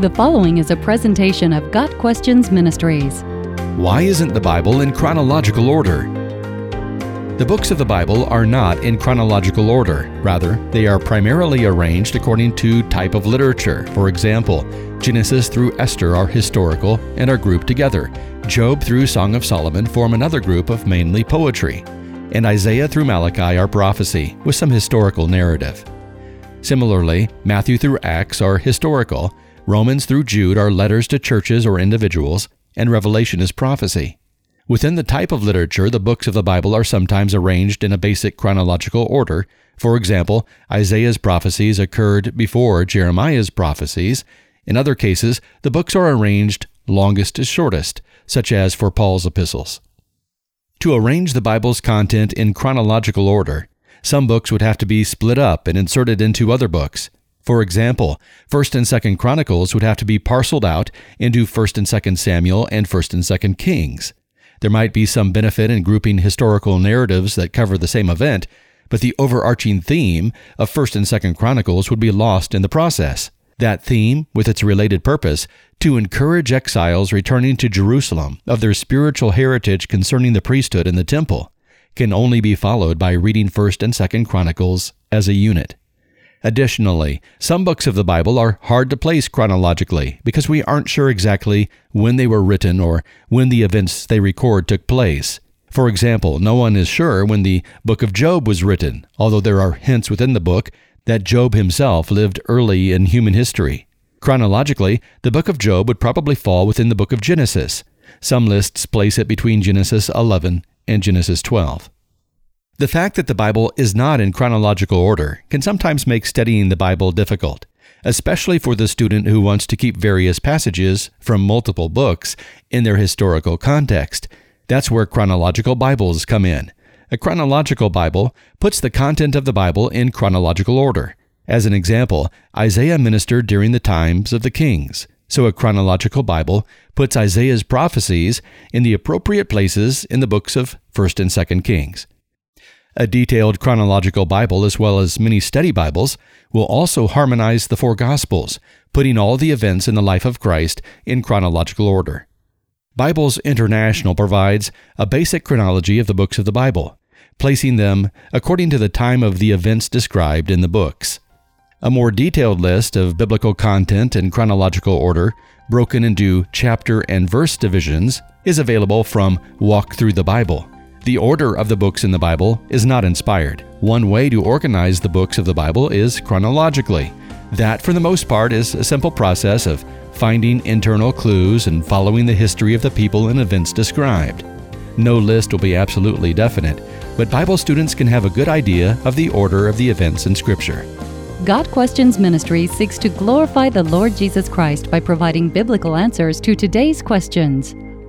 The following is a presentation of Got Questions Ministries. Why isn't the Bible in chronological order? The books of the Bible are not in chronological order. Rather, they are primarily arranged according to type of literature. For example, Genesis through Esther are historical and are grouped together. Job through Song of Solomon form another group of mainly poetry. And Isaiah through Malachi are prophecy, with some historical narrative. Similarly, Matthew through Acts are historical, Romans through Jude are letters to churches or individuals, and Revelation is prophecy. Within the type of literature, the books of the Bible are sometimes arranged in a basic chronological order. For example, Isaiah's prophecies occurred before Jeremiah's prophecies. In other cases, the books are arranged longest to shortest, such as for Paul's epistles. To arrange the Bible's content in chronological order, some books would have to be split up and inserted into other books. For example, 1st and 2nd Chronicles would have to be parceled out into 1st and 2nd Samuel and 1st and 2nd Kings. There might be some benefit in grouping historical narratives that cover the same event, but the overarching theme of 1st and 2nd Chronicles would be lost in the process. That theme, with its related purpose, to encourage exiles returning to Jerusalem of their spiritual heritage concerning the priesthood and the temple, can only be followed by reading 1st and 2nd Chronicles as a unit. Additionally, some books of the Bible are hard to place chronologically because we aren't sure exactly when they were written or when the events they record took place. For example, no one is sure when the book of Job was written, although there are hints within the book that Job himself lived early in human history. Chronologically, the book of Job would probably fall within the book of Genesis. Some lists place it between Genesis 11 and Genesis 12. The fact that the Bible is not in chronological order can sometimes make studying the Bible difficult, especially for the student who wants to keep various passages from multiple books in their historical context. That's where chronological Bibles come in. A chronological Bible puts the content of the Bible in chronological order. As an example, Isaiah ministered during the times of the kings. So a chronological Bible puts Isaiah's prophecies in the appropriate places in the books of 1st and 2nd Kings. A detailed chronological Bible, as well as many study Bibles, will also harmonize the four Gospels, putting all the events in the life of Christ in chronological order. Bibles International provides a basic chronology of the books of the Bible, placing them according to the time of the events described in the books. A more detailed list of biblical content in chronological order, broken into chapter and verse divisions, is available from Walk Thru the Bible. The order of the books in the Bible is not inspired. One way to organize the books of the Bible is chronologically. That, for the most part, is a simple process of finding internal clues and following the history of the people and events described. No list will be absolutely definite, but Bible students can have a good idea of the order of the events in Scripture. Got Questions Ministry seeks to glorify the Lord Jesus Christ by providing biblical answers to today's questions.